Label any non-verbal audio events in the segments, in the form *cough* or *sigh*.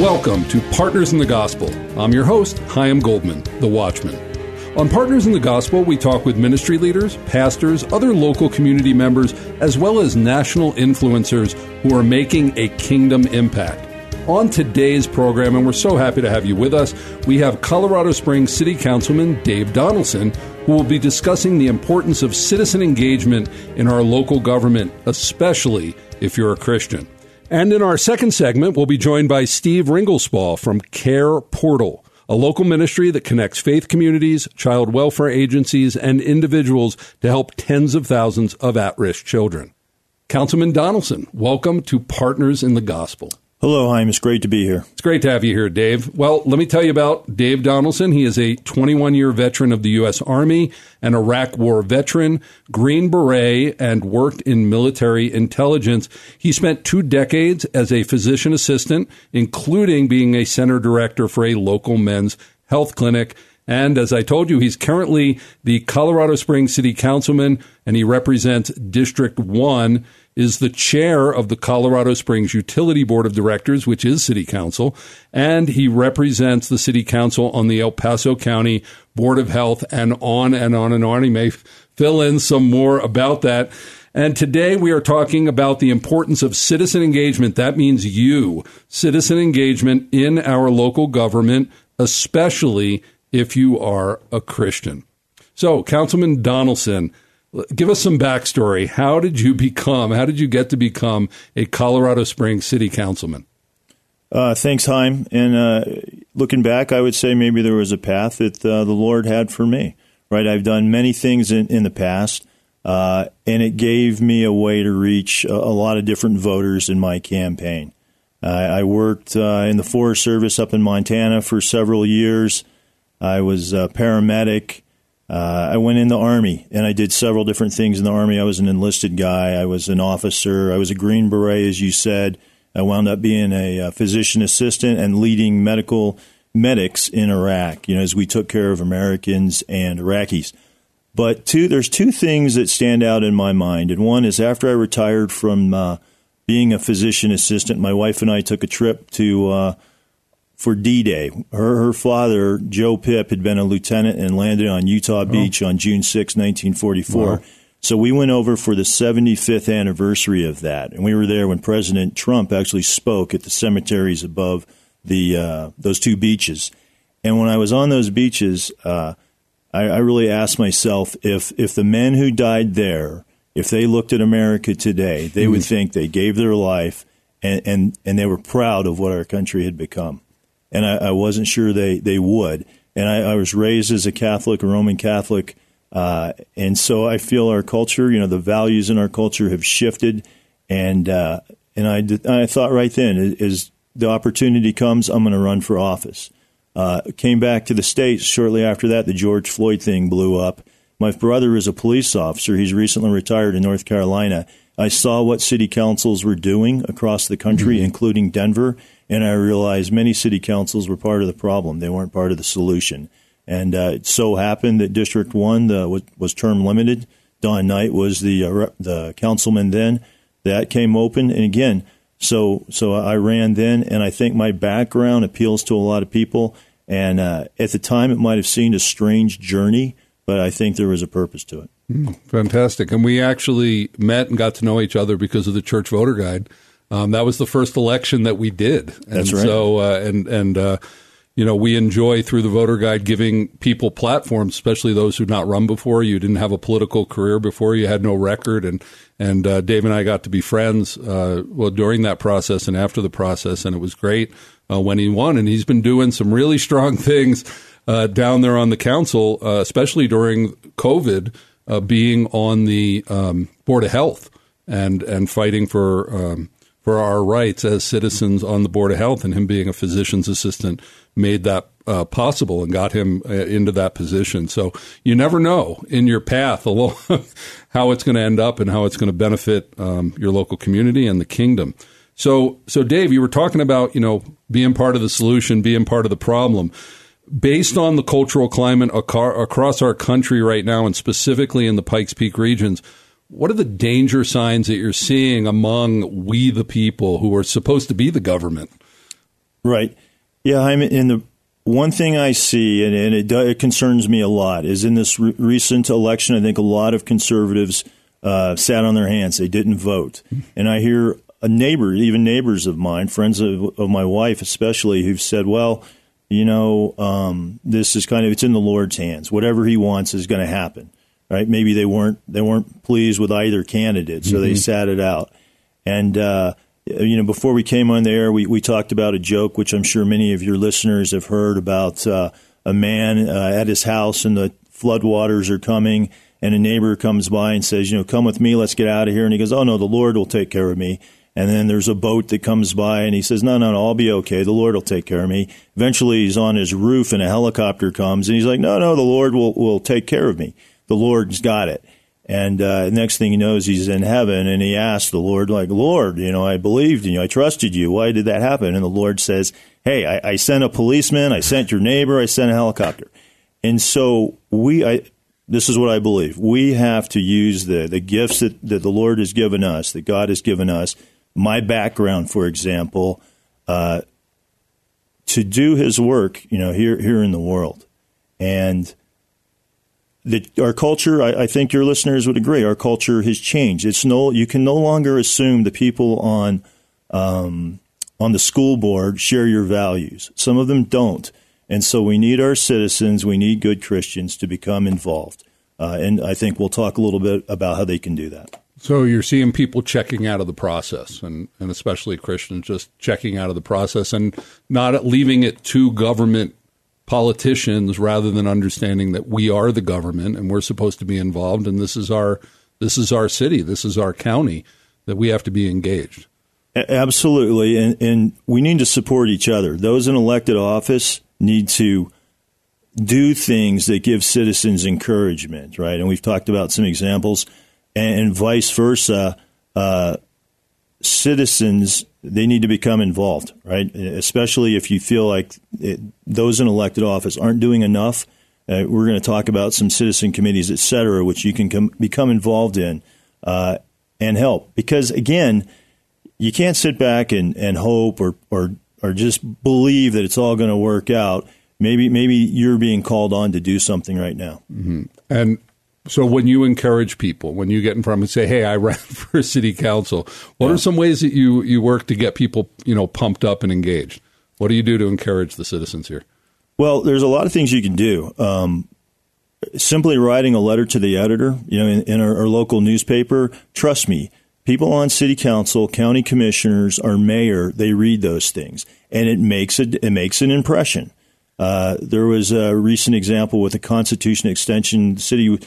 Welcome to Partners in the Gospel. I'm your host, Chaim Goldman, the Watchman. On Partners in the Gospel, we talk with ministry leaders, pastors, other local community members, as well as national influencers who are making a kingdom impact. On today's program, and we're so happy to have you with us, we have Colorado Springs City Councilman Dave Donelson, who will be discussing the importance of citizen engagement in our local government, especially if you're a Christian. And in our second segment, we'll be joined by Steve Ringelspaugh from Care Portal, a local ministry that connects faith communities, child welfare agencies, and individuals to help tens of thousands of at risk children. Councilman Donelson, welcome to Partners in the Gospel. Hello, Chaim. It's great to be here. It's great to have you here, Dave. Well, let me tell you about Dave Donelson. He is a 21 year veteran of the U.S. Army, an Iraq War veteran, Green Beret, and worked in military intelligence. He spent two decades as a physician assistant, including being a center director for a local men's health clinic. And as I told you, he's currently the Colorado Springs City Councilman, and he represents District 1 is the chair of the Colorado Springs Utility Board of Directors, which is city council, and he represents the city council on the El Paso County Board of Health and on and on and on. He may fill in some more about that. And today we are talking about the importance of citizen engagement. That means you, citizen engagement in our local government, especially if you are a Christian. So, Councilman Donelson, Give us some backstory. How did you become, how did you get to become a Colorado Springs city councilman? Uh, thanks, Chaim. And uh, looking back, I would say maybe there was a path that uh, the Lord had for me. Right, I've done many things in, in the past, uh, and it gave me a way to reach a, a lot of different voters in my campaign. I worked uh, in the Forest Service up in Montana for several years. I was a paramedic. Uh, I went in the Army and I did several different things in the Army. I was an enlisted guy, I was an officer, I was a Green Beret, as you said. I wound up being a, a physician assistant and leading medical medics in Iraq, you know, as we took care of Americans and Iraqis. But two, there's two things that stand out in my mind. And one is after I retired from uh, being a physician assistant, my wife and I took a trip to uh, for D Day. Her, her father, Joe Pip, had been a lieutenant and landed on Utah oh. Beach on June 6, 1944. Wow. So we went over for the 75th anniversary of that, and we were there when President Trump actually spoke at the cemeteries above the uh, those two beaches. And when I was on those beaches, uh, I, I really asked myself if if the men who died there, if they looked at America today, they mm. would think they gave their life and, and and they were proud of what our country had become and I, I wasn't sure they, they would. And I, I, was raised as a Catholic, a Roman Catholic, uh, and so I feel our culture, you know, the values in our culture have shifted, and uh, and I, did, I thought right then, as the opportunity comes, I'm going to run for office. Uh, came back to the states shortly after that. The George Floyd thing blew up. My brother is a police officer. He's recently retired in North Carolina. I saw what city councils were doing across the country, mm-hmm. including Denver, and I realized many city councils were part of the problem. They weren't part of the solution. And uh, it so happened that District 1 uh, was, was, term limited. Don Knight was the, uh, the councilman then. That came open. And again, so, so I ran then, and I think my background appeals to a lot of people. And uh, at the time, it might have seemed a strange journey, but I think there was a purpose to it. Mm, fantastic. And we actually met and got to know each other because of the church voter guide. Um, that was the first election that we did. And That's right. So, uh, and, and, uh, you know, we enjoy through the voter guide giving people platforms, especially those who'd not run before. You didn't have a political career before. You had no record, and and uh, Dave and I got to be friends. Uh, well, during that process and after the process, and it was great uh, when he won. And he's been doing some really strong *laughs* things uh, down there on the council, uh, especially during COVID, uh, being on the um, board of health and and fighting for. Um, for our rights as citizens on the Board of Health, and him being a physician's assistant made that uh, possible and got him uh, into that position. So you never know in your path along *laughs* how it's going to end up and how it's going to benefit um, your local community and the kingdom. So, so Dave, you were talking about you know being part of the solution, being part of the problem. Based on the cultural climate across our country right now, and specifically in the Pikes Peak regions, what are the danger signs that you're seeing among we the people who are supposed to be the government? Right. Yeah, I'm in the one thing I see, and, and it, it, concerns me a lot, is in this re- recent election, I think a lot of conservatives uh, sat on their hands. They didn't vote. And I hear a neighbor, even neighbors of mine, friends of, of my wife especially, who've said, well, you know, um, this is kind of, it's in the Lord's hands. Whatever he wants is going to happen. Right? Maybe they weren't they weren't pleased with either candidate, so mm-hmm. they sat it out. And uh, you know, before we came on the air, we, we talked about a joke, which I'm sure many of your listeners have heard about uh, a man uh, at his house and the floodwaters are coming, and a neighbor comes by and says, you know, come with me, let's get out of here. And he goes, oh no, the Lord will take care of me. And then there's a boat that comes by, and he says, no, no, no, I'll be okay. The Lord will take care of me. Eventually, he's on his roof, and a helicopter comes, and he's like, no, no, the Lord will will take care of me. The Lord's got it. And uh, next thing he knows, he's in heaven, and he asks the Lord, like, Lord, you know, I believed in you, I trusted you. Why did that happen? And the Lord says, Hey, I, I sent a policeman, I sent your neighbor, I sent a helicopter. And so we, I, this is what I believe. We have to use the, the gifts that, that the Lord has given us, that God has given us. My background, for example, uh, to do His work, you know, here here in the world, and that our culture, I, I, think your listeners would agree, our culture has changed. It's no, you can no longer assume the people on um, on the school board share your values. Some of them don't, and so we need our citizens, we need good Christians to become involved. Uh, and I think we'll talk a little bit about how they can do that. So you're seeing people checking out of the process, and, and especially Christians just checking out of the process and not leaving it to government politicians rather than understanding that we are the government and we're supposed to be involved and this is our this is our city, this is our county that we have to be engaged. Absolutely, and, and we need to support each other. Those in elected office need to do things that give citizens encouragement, right? And we've talked about some examples, and, and vice versa. Uh, citizens they need to become involved, right? Especially if you feel like it, those in elected office aren't doing enough. Uh, we're going to talk about some citizen committees, et cetera, which you can com- become involved in uh, and help. Because again, you can't sit back and, and hope or, or or just believe that it's all going to work out. Maybe maybe you're being called on to do something right now. Mm-hmm. And so when you encourage people, when you get in front of and say, "Hey, I ran *laughs* for city council," what yeah. are some ways that you you work to get people you know pumped up and engaged? What do you do to encourage the citizens here? Well, there's a lot of things you can do. Um, simply writing a letter to the editor, you know, in, in our, our, local newspaper. Trust me, people on city council, county commissioners, our mayor, they read those things, and it makes a, it makes an impression. Uh, there was a recent example with the Constitution extension. The city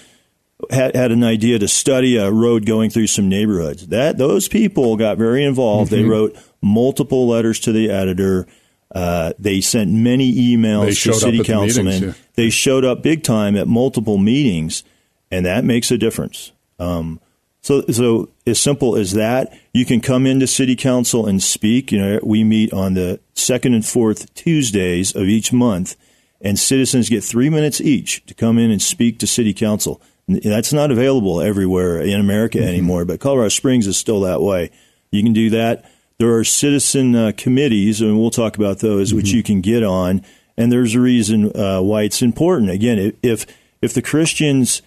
had, had an idea to study a road going through some neighborhoods. That those people got very involved. Mm-hmm. They wrote multiple letters to the editor. Uh, they sent many emails to city councilmen. The meetings, yeah. They showed up big time at multiple meetings, and that makes a difference. Um, so, so as simple as that, you can come into city council and speak. You know, we meet on the second and fourth Tuesdays of each month, and citizens get three minutes each to come in and speak to city council. That's not available everywhere in America mm-hmm. anymore, but Colorado Springs is still that way. You can do that. There are citizen uh, committees, and we'll talk about those, mm-hmm. which you can get on. And there's a reason uh, why it's important. Again, if if the Christians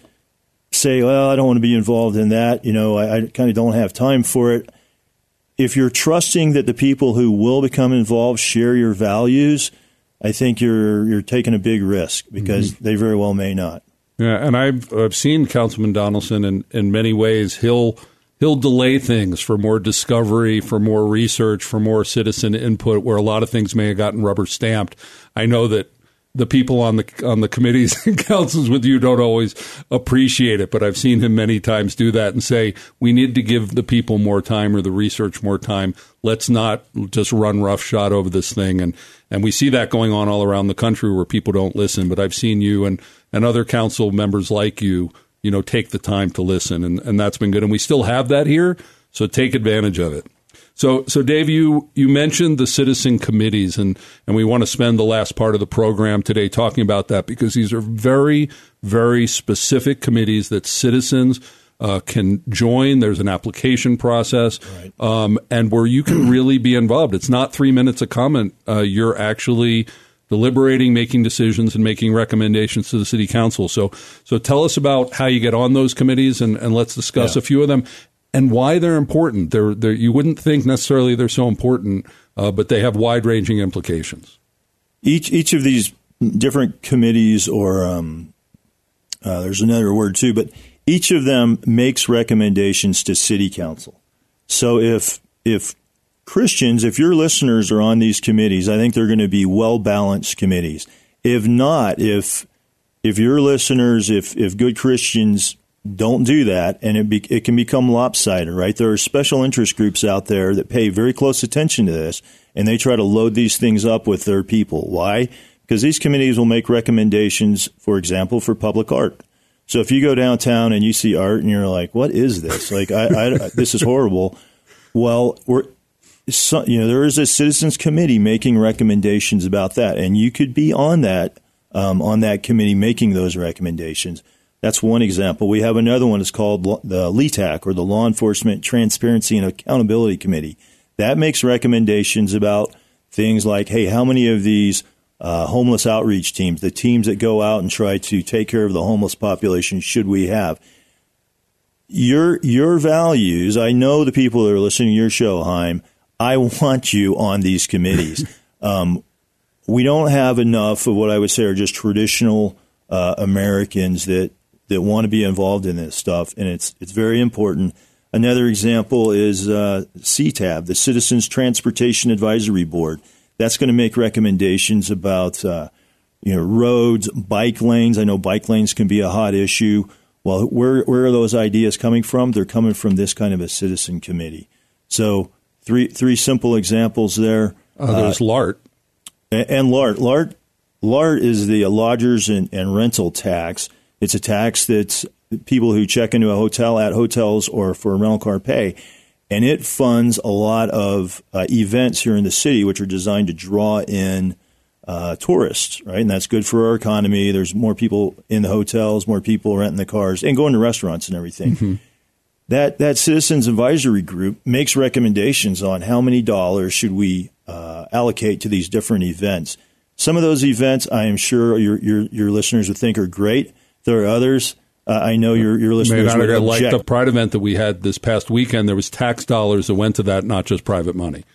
say, "Well, I don't want to be involved in that," you know, I, I kind of don't have time for it. If you're trusting that the people who will become involved share your values, I think you're you're taking a big risk because mm-hmm. they very well may not. Yeah, and I've I've seen Councilman Donelson in, in many ways. He'll he'll delay things for more discovery, for more research, for more citizen input, where a lot of things may have gotten rubber stamped. I know that the people on the on the committees *laughs* and councils with you don't always appreciate it, but I've seen him many times do that and say we need to give the people more time or the research more time. Let's not just run roughshod over this thing and and we see that going on all around the country where people don't listen. But I've seen you and and other council members like you, you know, take the time to listen and and that's been good. And we still have that here, so take advantage of it. So, so Dave, you, you mentioned the citizen committees, and, and we want to spend the last part of the program today talking about that because these are very, very specific committees that citizens uh, can join. There's an application process, right. um, and where you can really be involved. It's not three minutes of comment. Uh, you're actually deliberating, making decisions, and making recommendations to the city council. So, so tell us about how you get on those committees, and, and let's discuss yeah. a few of them and why they're important. They're, they're, you wouldn't think necessarily they're so important, uh, but they have wide ranging implications. Each each of these different committees, or um, uh, there's another word too, but each of them makes recommendations to city council. So if if Christians, if your listeners are on these committees, I think they're going to be well balanced committees. If not, if if your listeners, if if good Christians don't do that, and it be, it can become lopsided. Right? There are special interest groups out there that pay very close attention to this, and they try to load these things up with their people. Why? Because these committees will make recommendations, for example, for public art. So if you go downtown and you see art and you're like, "What is this? Like, I, I this is horrible." Well, we're so, you know there is a citizens committee making recommendations about that, and you could be on that um, on that committee making those recommendations. That's one example. We have another one. It's called the LETAC, or the Law Enforcement Transparency and Accountability Committee. That makes recommendations about things like, hey, how many of these uh, homeless outreach teams, the teams that go out and try to take care of the homeless population, should we have? Your your values. I know the people that are listening to your show, Chaim. I want you on these committees. *laughs* um, we don't have enough of what I would say are just traditional uh, Americans that that want to be involved in this stuff, and it's it's very important. Another example is uh, CTAB, the Citizens Transportation Advisory Board. That's going to make recommendations about uh, you know roads, bike lanes. I know bike lanes can be a hot issue. Well, where where are those ideas coming from? They're coming from this kind of a citizen committee. So three three simple examples there. Uh, there's LART. And, and LART. LART LART is the lodgers and, and rental tax. It's a tax that people who check into a hotel at hotels or for a rental car pay. And it funds a lot of uh, events here in the city, which are designed to draw in uh, tourists, right? And that's good for our economy. There's more people in the hotels, more people renting the cars, and going to restaurants and everything. Mm-hmm. That that citizens advisory group makes recommendations on how many dollars should we uh, allocate to these different events. Some of those events, I am sure your your, your listeners would think are great. There are others. Uh, I know your your listeners May not like the Pride event that we had this past weekend. There was tax dollars that went to that, not just private money.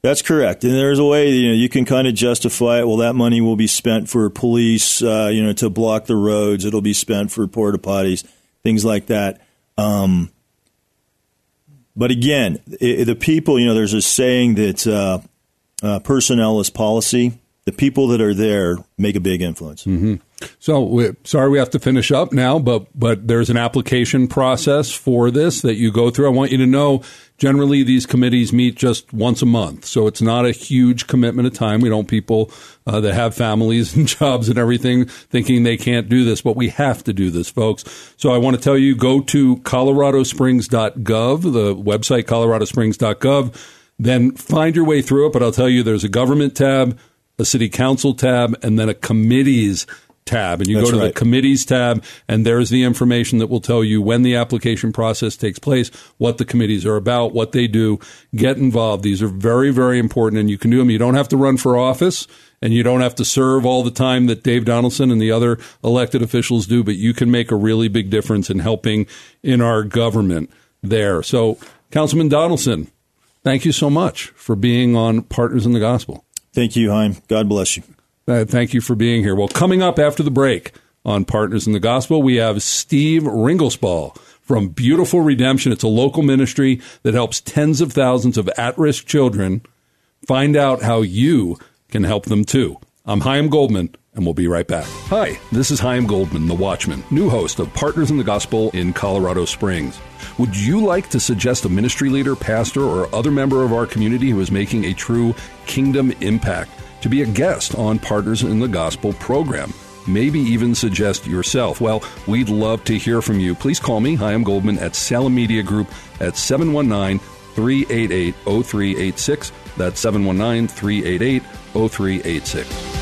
That's correct, and there's a way you know you can kind of justify it. Well, that money will be spent for police, uh, you know, to block the roads. It'll be spent for porta potties, things like that. Um, but again, it, the people, you know, there's a saying that uh, uh, personnel is policy the people that are there make a big influence. Mm-hmm. So, we, sorry, we have to finish up now, but but there's an application process for this that you go through. I want you to know. Generally, these committees meet just once a month, so it's not a huge commitment of time. We don't people uh, that have families *laughs* and jobs and everything thinking they can't do this, but we have to do this, folks. So, I want to tell you: go to coloradosprings.gov, the website coloradosprings.gov. Then find your way through it. But I'll tell you, there's a government tab a city council tab, and then a committees tab. And you That's go to right. the committees tab, and there's the information that will tell you when the application process takes place, what the committees are about, what they do. Get involved. These are very, very important, and you can do them. You don't have to run for office. And you don't have to serve all the time that Dave Donelson and the other elected officials do, but you can make a really big difference in helping in our government there. So, Councilman Donelson, thank you so much for being on Partners in the Gospel. Thank you, Chaim. God bless you. Uh, thank you for being here. Well, coming up after the break on Partners in the Gospel, we have Steve Ringelspaugh from Beautiful Redemption. It's a local ministry that helps tens of thousands of at risk children find out how you can help them too. I'm Chaim Goldman, and we'll be right back. Hi, this is Chaim Goldman, the Watchman, new host of Partners in the Gospel in Colorado Springs. Would you like to suggest a ministry leader, pastor, or other member of our community who is making a true kingdom impact to be a guest on Partners in the Gospel program? Maybe even suggest yourself. Well, we'd love to hear from you. Please call me, Chaim Goldman, at Salem Media Group at 719 388 0386. That's 719 388 0386.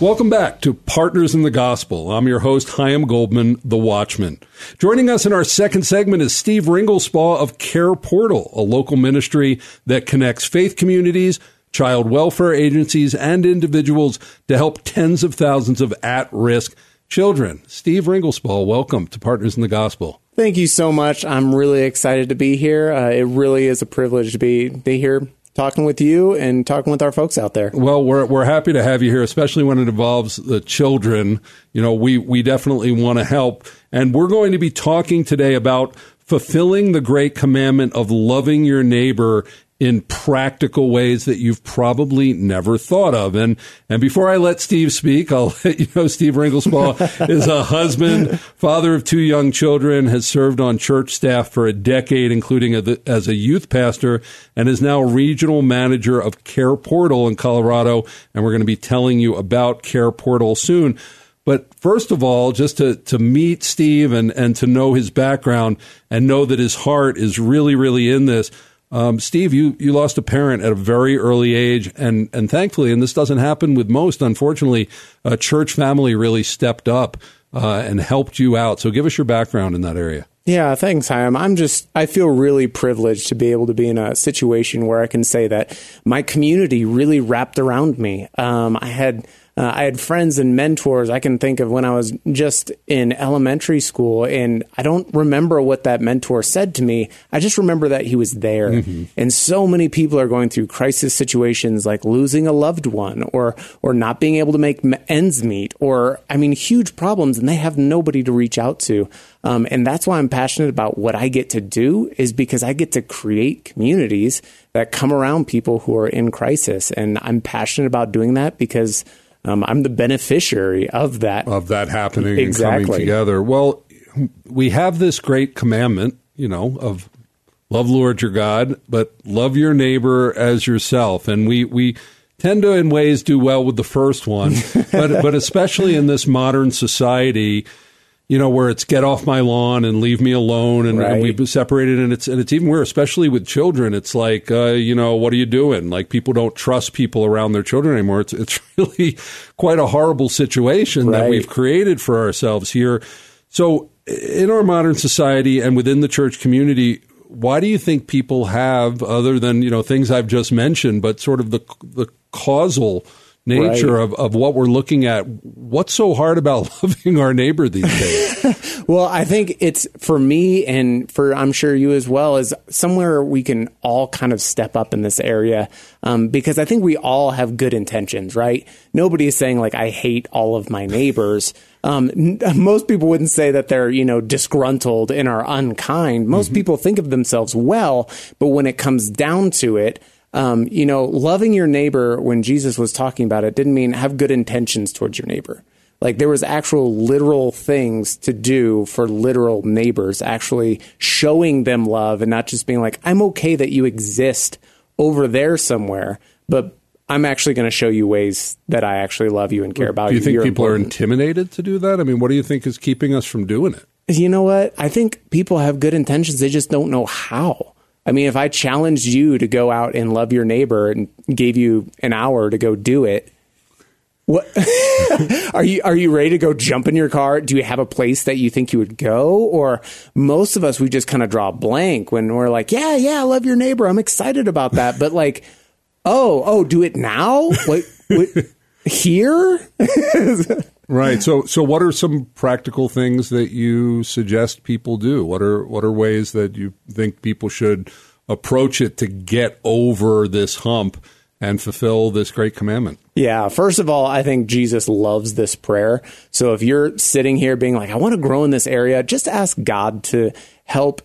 Welcome back to Partners in the Gospel. I'm your host, Chaim Goldman, the Watchman. Joining us in our second segment is Steve Ringelspaugh of Care Portal, a local ministry that connects faith communities, child welfare agencies, and individuals to help tens of thousands of at risk children. Steve Ringelspaugh, welcome to Partners in the Gospel. Thank you so much. I'm really excited to be here. Uh, it really is a privilege to be be here talking with you and talking with our folks out there. Well, we're we're happy to have you here, especially when it involves the children. You know, we we definitely want to help, and we're going to be talking today about fulfilling the great commandment of loving your neighbor in practical ways that you've probably never thought of. And and before I let Steve speak, I'll *laughs* let you know Steve Ringelspaugh *laughs* is a husband, father of two young children, has served on church staff for a decade, including a, as a youth pastor, and is now regional manager of Care Portal in Colorado. And we're going to be telling you about Care Portal soon. But first of all, just to, to meet Steve and, and to know his background and know that his heart is really, really in this. Um, Steve, you, you lost a parent at a very early age, and, and thankfully, and this doesn't happen with most, unfortunately, a church family really stepped up uh, and helped you out. So give us your background in that area. Yeah, thanks, Chaim. I'm just, I feel really privileged to be able to be in a situation where I can say that my community really wrapped around me. Um, I had uh, I had friends and mentors I can think of when I was just in elementary school, and I don't remember what that mentor said to me. I just remember that he was there. Mm-hmm. And so many people are going through crisis situations like losing a loved one or or not being able to make ends meet, or I mean, huge problems, and they have nobody to reach out to. Um, and that's why I'm passionate about what I get to do is because I get to create communities that come around people who are in crisis. And I'm passionate about doing that because um, I'm the beneficiary of that of that happening exactly. and coming together. Well, we have this great commandment, you know, of love Lord your God, but love your neighbor as yourself, and we we tend to in ways do well with the first one, *laughs* but but especially in this modern society you know, where it's get off my lawn and leave me alone, and, right. and we've separated, and it's and it's even where, especially with children. It's like, uh, you know, what are you doing? Like people don't trust people around their children anymore. It's it's *laughs* really quite a horrible situation right. that we've created for ourselves here. So, in our modern society and within the church community, why do you think people have, other than you know things I've just mentioned, but sort of the the causal nature right. of, of what we're looking at. What's so hard about *laughs* loving our neighbor these days? *laughs* well, I think it's for me and for I'm sure you as well is somewhere we can all kind of step up in this area um, because I think we all have good intentions, right? Nobody is saying like I hate all of my neighbors. *laughs* Um, n- most people wouldn't say that they're you know disgruntled and are unkind. Most mm-hmm. people think of themselves well, but when it comes down to it um, you know, loving your neighbor when Jesus was talking about it didn't mean have good intentions towards your neighbor. Like there was actual literal things to do for literal neighbors, actually showing them love and not just being like, I'm okay that you exist over there somewhere, but I'm actually going to show you ways that I actually love you and care about you. Do you think You're people important. are intimidated to do that? I mean, what do you think is keeping us from doing it? You know what? I think people have good intentions. They just don't know how. I mean, if I challenged you to go out and love your neighbor and gave you an hour to go do it, what *laughs* are you are you ready to go jump in your car? Do you have a place that you think you would go? Or most of us we just kind of draw blank when we're like, yeah, yeah, I love your neighbor. I'm excited about that. But like, oh, oh, do it now? What *laughs* here? *laughs* right. So so what are some practical things that you suggest people do? What are what are ways that you think people should approach it to get over this hump and fulfill this great commandment? Yeah, first of all, I think Jesus loves this prayer. So if you're sitting here being like, I want to grow in this area, just ask God to help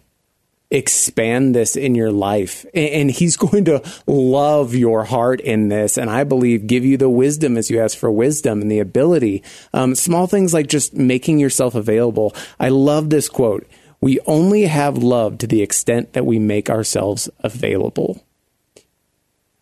expand this in your life. And he's *laughs* going to love your heart in this. And I believe give you the wisdom as you ask for wisdom and the ability. Um, small things like just making yourself available. I love this quote. We only have love to the extent that we make ourselves available.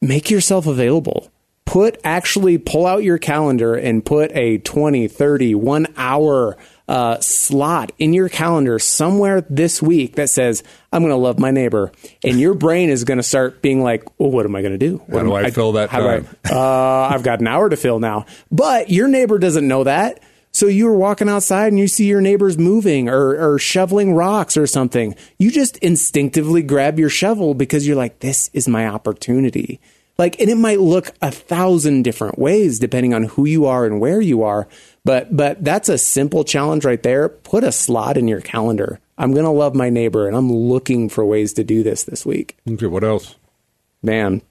Make yourself available put actually pull out your calendar and put a 20, 30, one hour uh, slot in your calendar somewhere this week that says, I'm going to love my neighbor. And your brain is going to start being like, well, what am I going to do? What how do I, I fill that time? I, *laughs* uh, I've got an hour to fill now. But your neighbor doesn't know that. So you were walking outside and you see your neighbors moving or, or shoveling rocks or something. You just instinctively grab your shovel because you're like, this is my opportunity. Like, and it might look a thousand different ways depending on who you are and where you are. But, but that's a simple challenge right there. Put a slot in your calendar. I'm going to love my neighbor and I'm looking for ways to do this this week. Okay. What else? Man,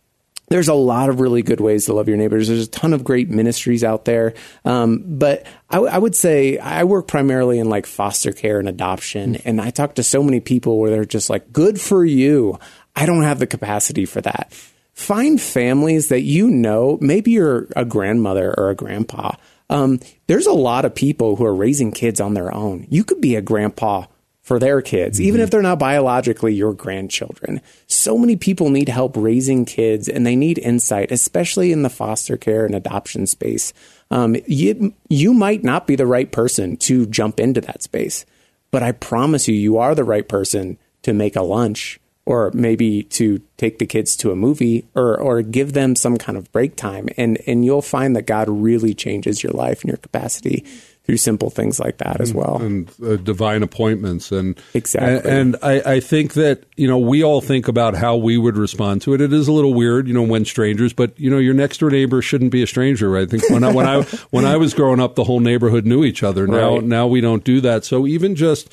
there's a lot of really good ways to love your neighbors. There's a ton of great ministries out there. Um, but I, w- I would say I work primarily in like foster care and adoption. And I talk to so many people where they're just like, good for you. I don't have the capacity for that find families that you know. Maybe you're a grandmother or a grandpa. Um, there's a lot of people who are raising kids on their own. You could be a grandpa for their kids, mm-hmm. even if they're not biologically your grandchildren. So many people need help raising kids and they need insight, especially in the foster care and adoption space. Um, you, you might not be the right person to jump into that space, but I promise you, you are the right person to make a lunch or maybe to take the kids to a movie or or give them some kind of break time. And and you'll find that God really changes your life and your capacity through simple things like that as well. and uh, divine appointments. And exactly. and, and I, I, think that you know we all think about how we would respond to it. It is a little weird you know when strangers but you know your next door neighbor shouldn't be a stranger right? I think when I when I *laughs* when I was growing up the whole neighborhood knew each other. Now right. now we don't do that. So even just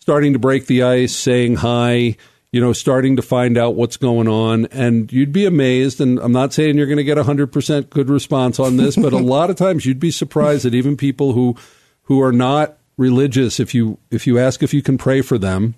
starting to break the ice saying hi you know, starting to find out what's going on. And you'd be amazed. And I'm not saying you're going to get 100% good response on this, but a *laughs* lot of times you'd be surprised that even people who, who are not religious, if you, if you ask if you can pray for them,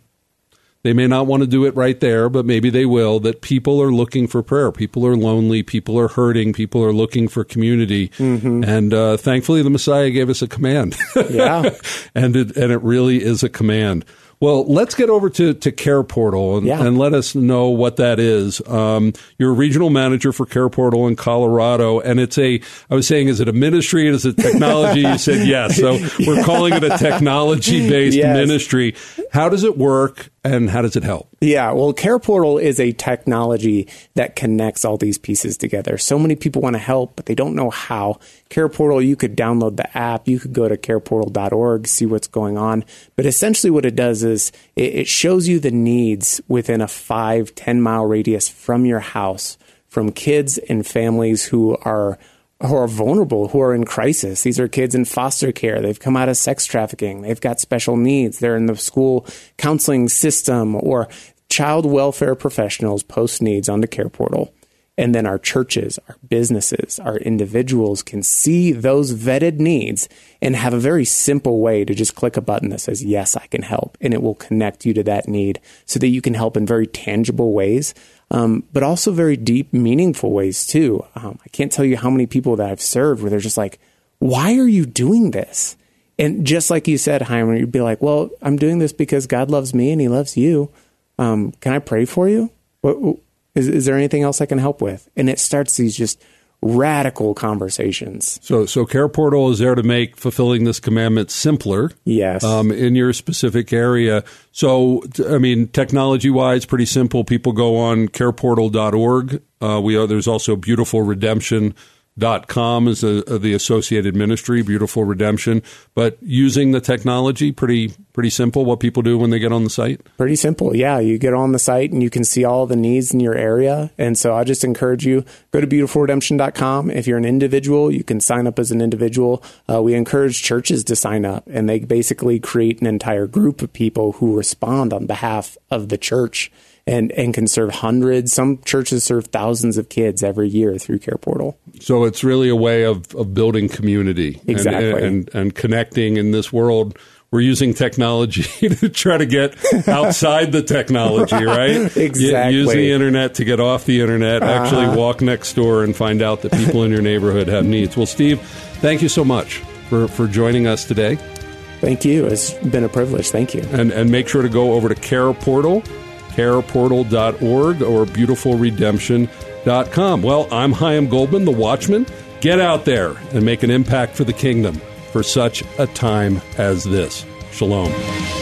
they may not want to do it right there, but maybe they will. That people are looking for prayer. People are lonely. People are hurting. People are looking for community. Mm-hmm. And uh, thankfully, the Messiah gave us a command. Yeah, *laughs* and it and it really is a command. Well, let's get over to, to Care Portal and, yeah. and let us know what that is. Um, you're a regional manager for Care Portal in Colorado, and it's a, I was saying, is it a ministry? Is it technology? you said *laughs* yes. So we're calling it a technology based yes. ministry. How does it work? and how does it help? Yeah, well, Care Portal is a technology that connects all these pieces together. So many people want to help, but they don't know how. Care Portal, you could download the app, you could go to careportal.org, see what's going on. But essentially, what it does is it, shows you the needs within a five, 10 mile radius from your house from kids and families who are who are vulnerable, who are in crisis. These are kids in foster care. They've come out of sex trafficking. They've got special needs. They're in the school counseling system or child welfare professionals post needs on the care portal. And then our churches, our businesses, our individuals can see those vetted needs and have a very simple way to just click a button that says, Yes, I can help. And it will connect you to that need so that you can help in very tangible ways um, but also very deep, meaningful ways too. Um, I can't tell you how many people that I've served where they're just like, why are you doing this? And just like you said, Heimer, you'd be like, well, I'm doing this because God loves me and he loves you. Um, can I pray for you? What, is, is there anything else I can help with? And it starts these just radical conversations. So, so Care Portal is there to make fulfilling this commandment simpler. Yes. Um, in your specific area. So, I mean, technology wise, pretty simple. People go on careportal.org. Uh, we are, there's also Beautiful Redemption dot com is a, a, the associated ministry beautiful redemption. But using the technology pretty pretty simple what people do when they get on the site? Pretty simple yeah. You get on the site and you can see all the needs in your area. And so i just encourage you go to beautifulredemption.com if you're an individual you can sign up as an individual. Uh, we encourage churches to sign up and they basically create an entire group of people who respond on behalf of the church and and can serve hundreds. Some churches serve thousands of kids every year through Care Portal. So it's really a way of, of building community exactly and, and, and connecting in this world we're using technology *laughs* to try to get outside the technology, *laughs* right? exactly. Use the internet to get off the internet. Uh-huh. Actually, walk next door and find out that people in your neighborhood have needs. Well, Steve, thank you so much for for joining us today. Thank you. It's been a privilege. Thank you. And and make sure to go over to Care Portal, careportal.org or beautifulredemption.com. Well, I'm Chaim Goldman, the Watchman. Get out there and make an impact for the kingdom for such a time as this. Shalom.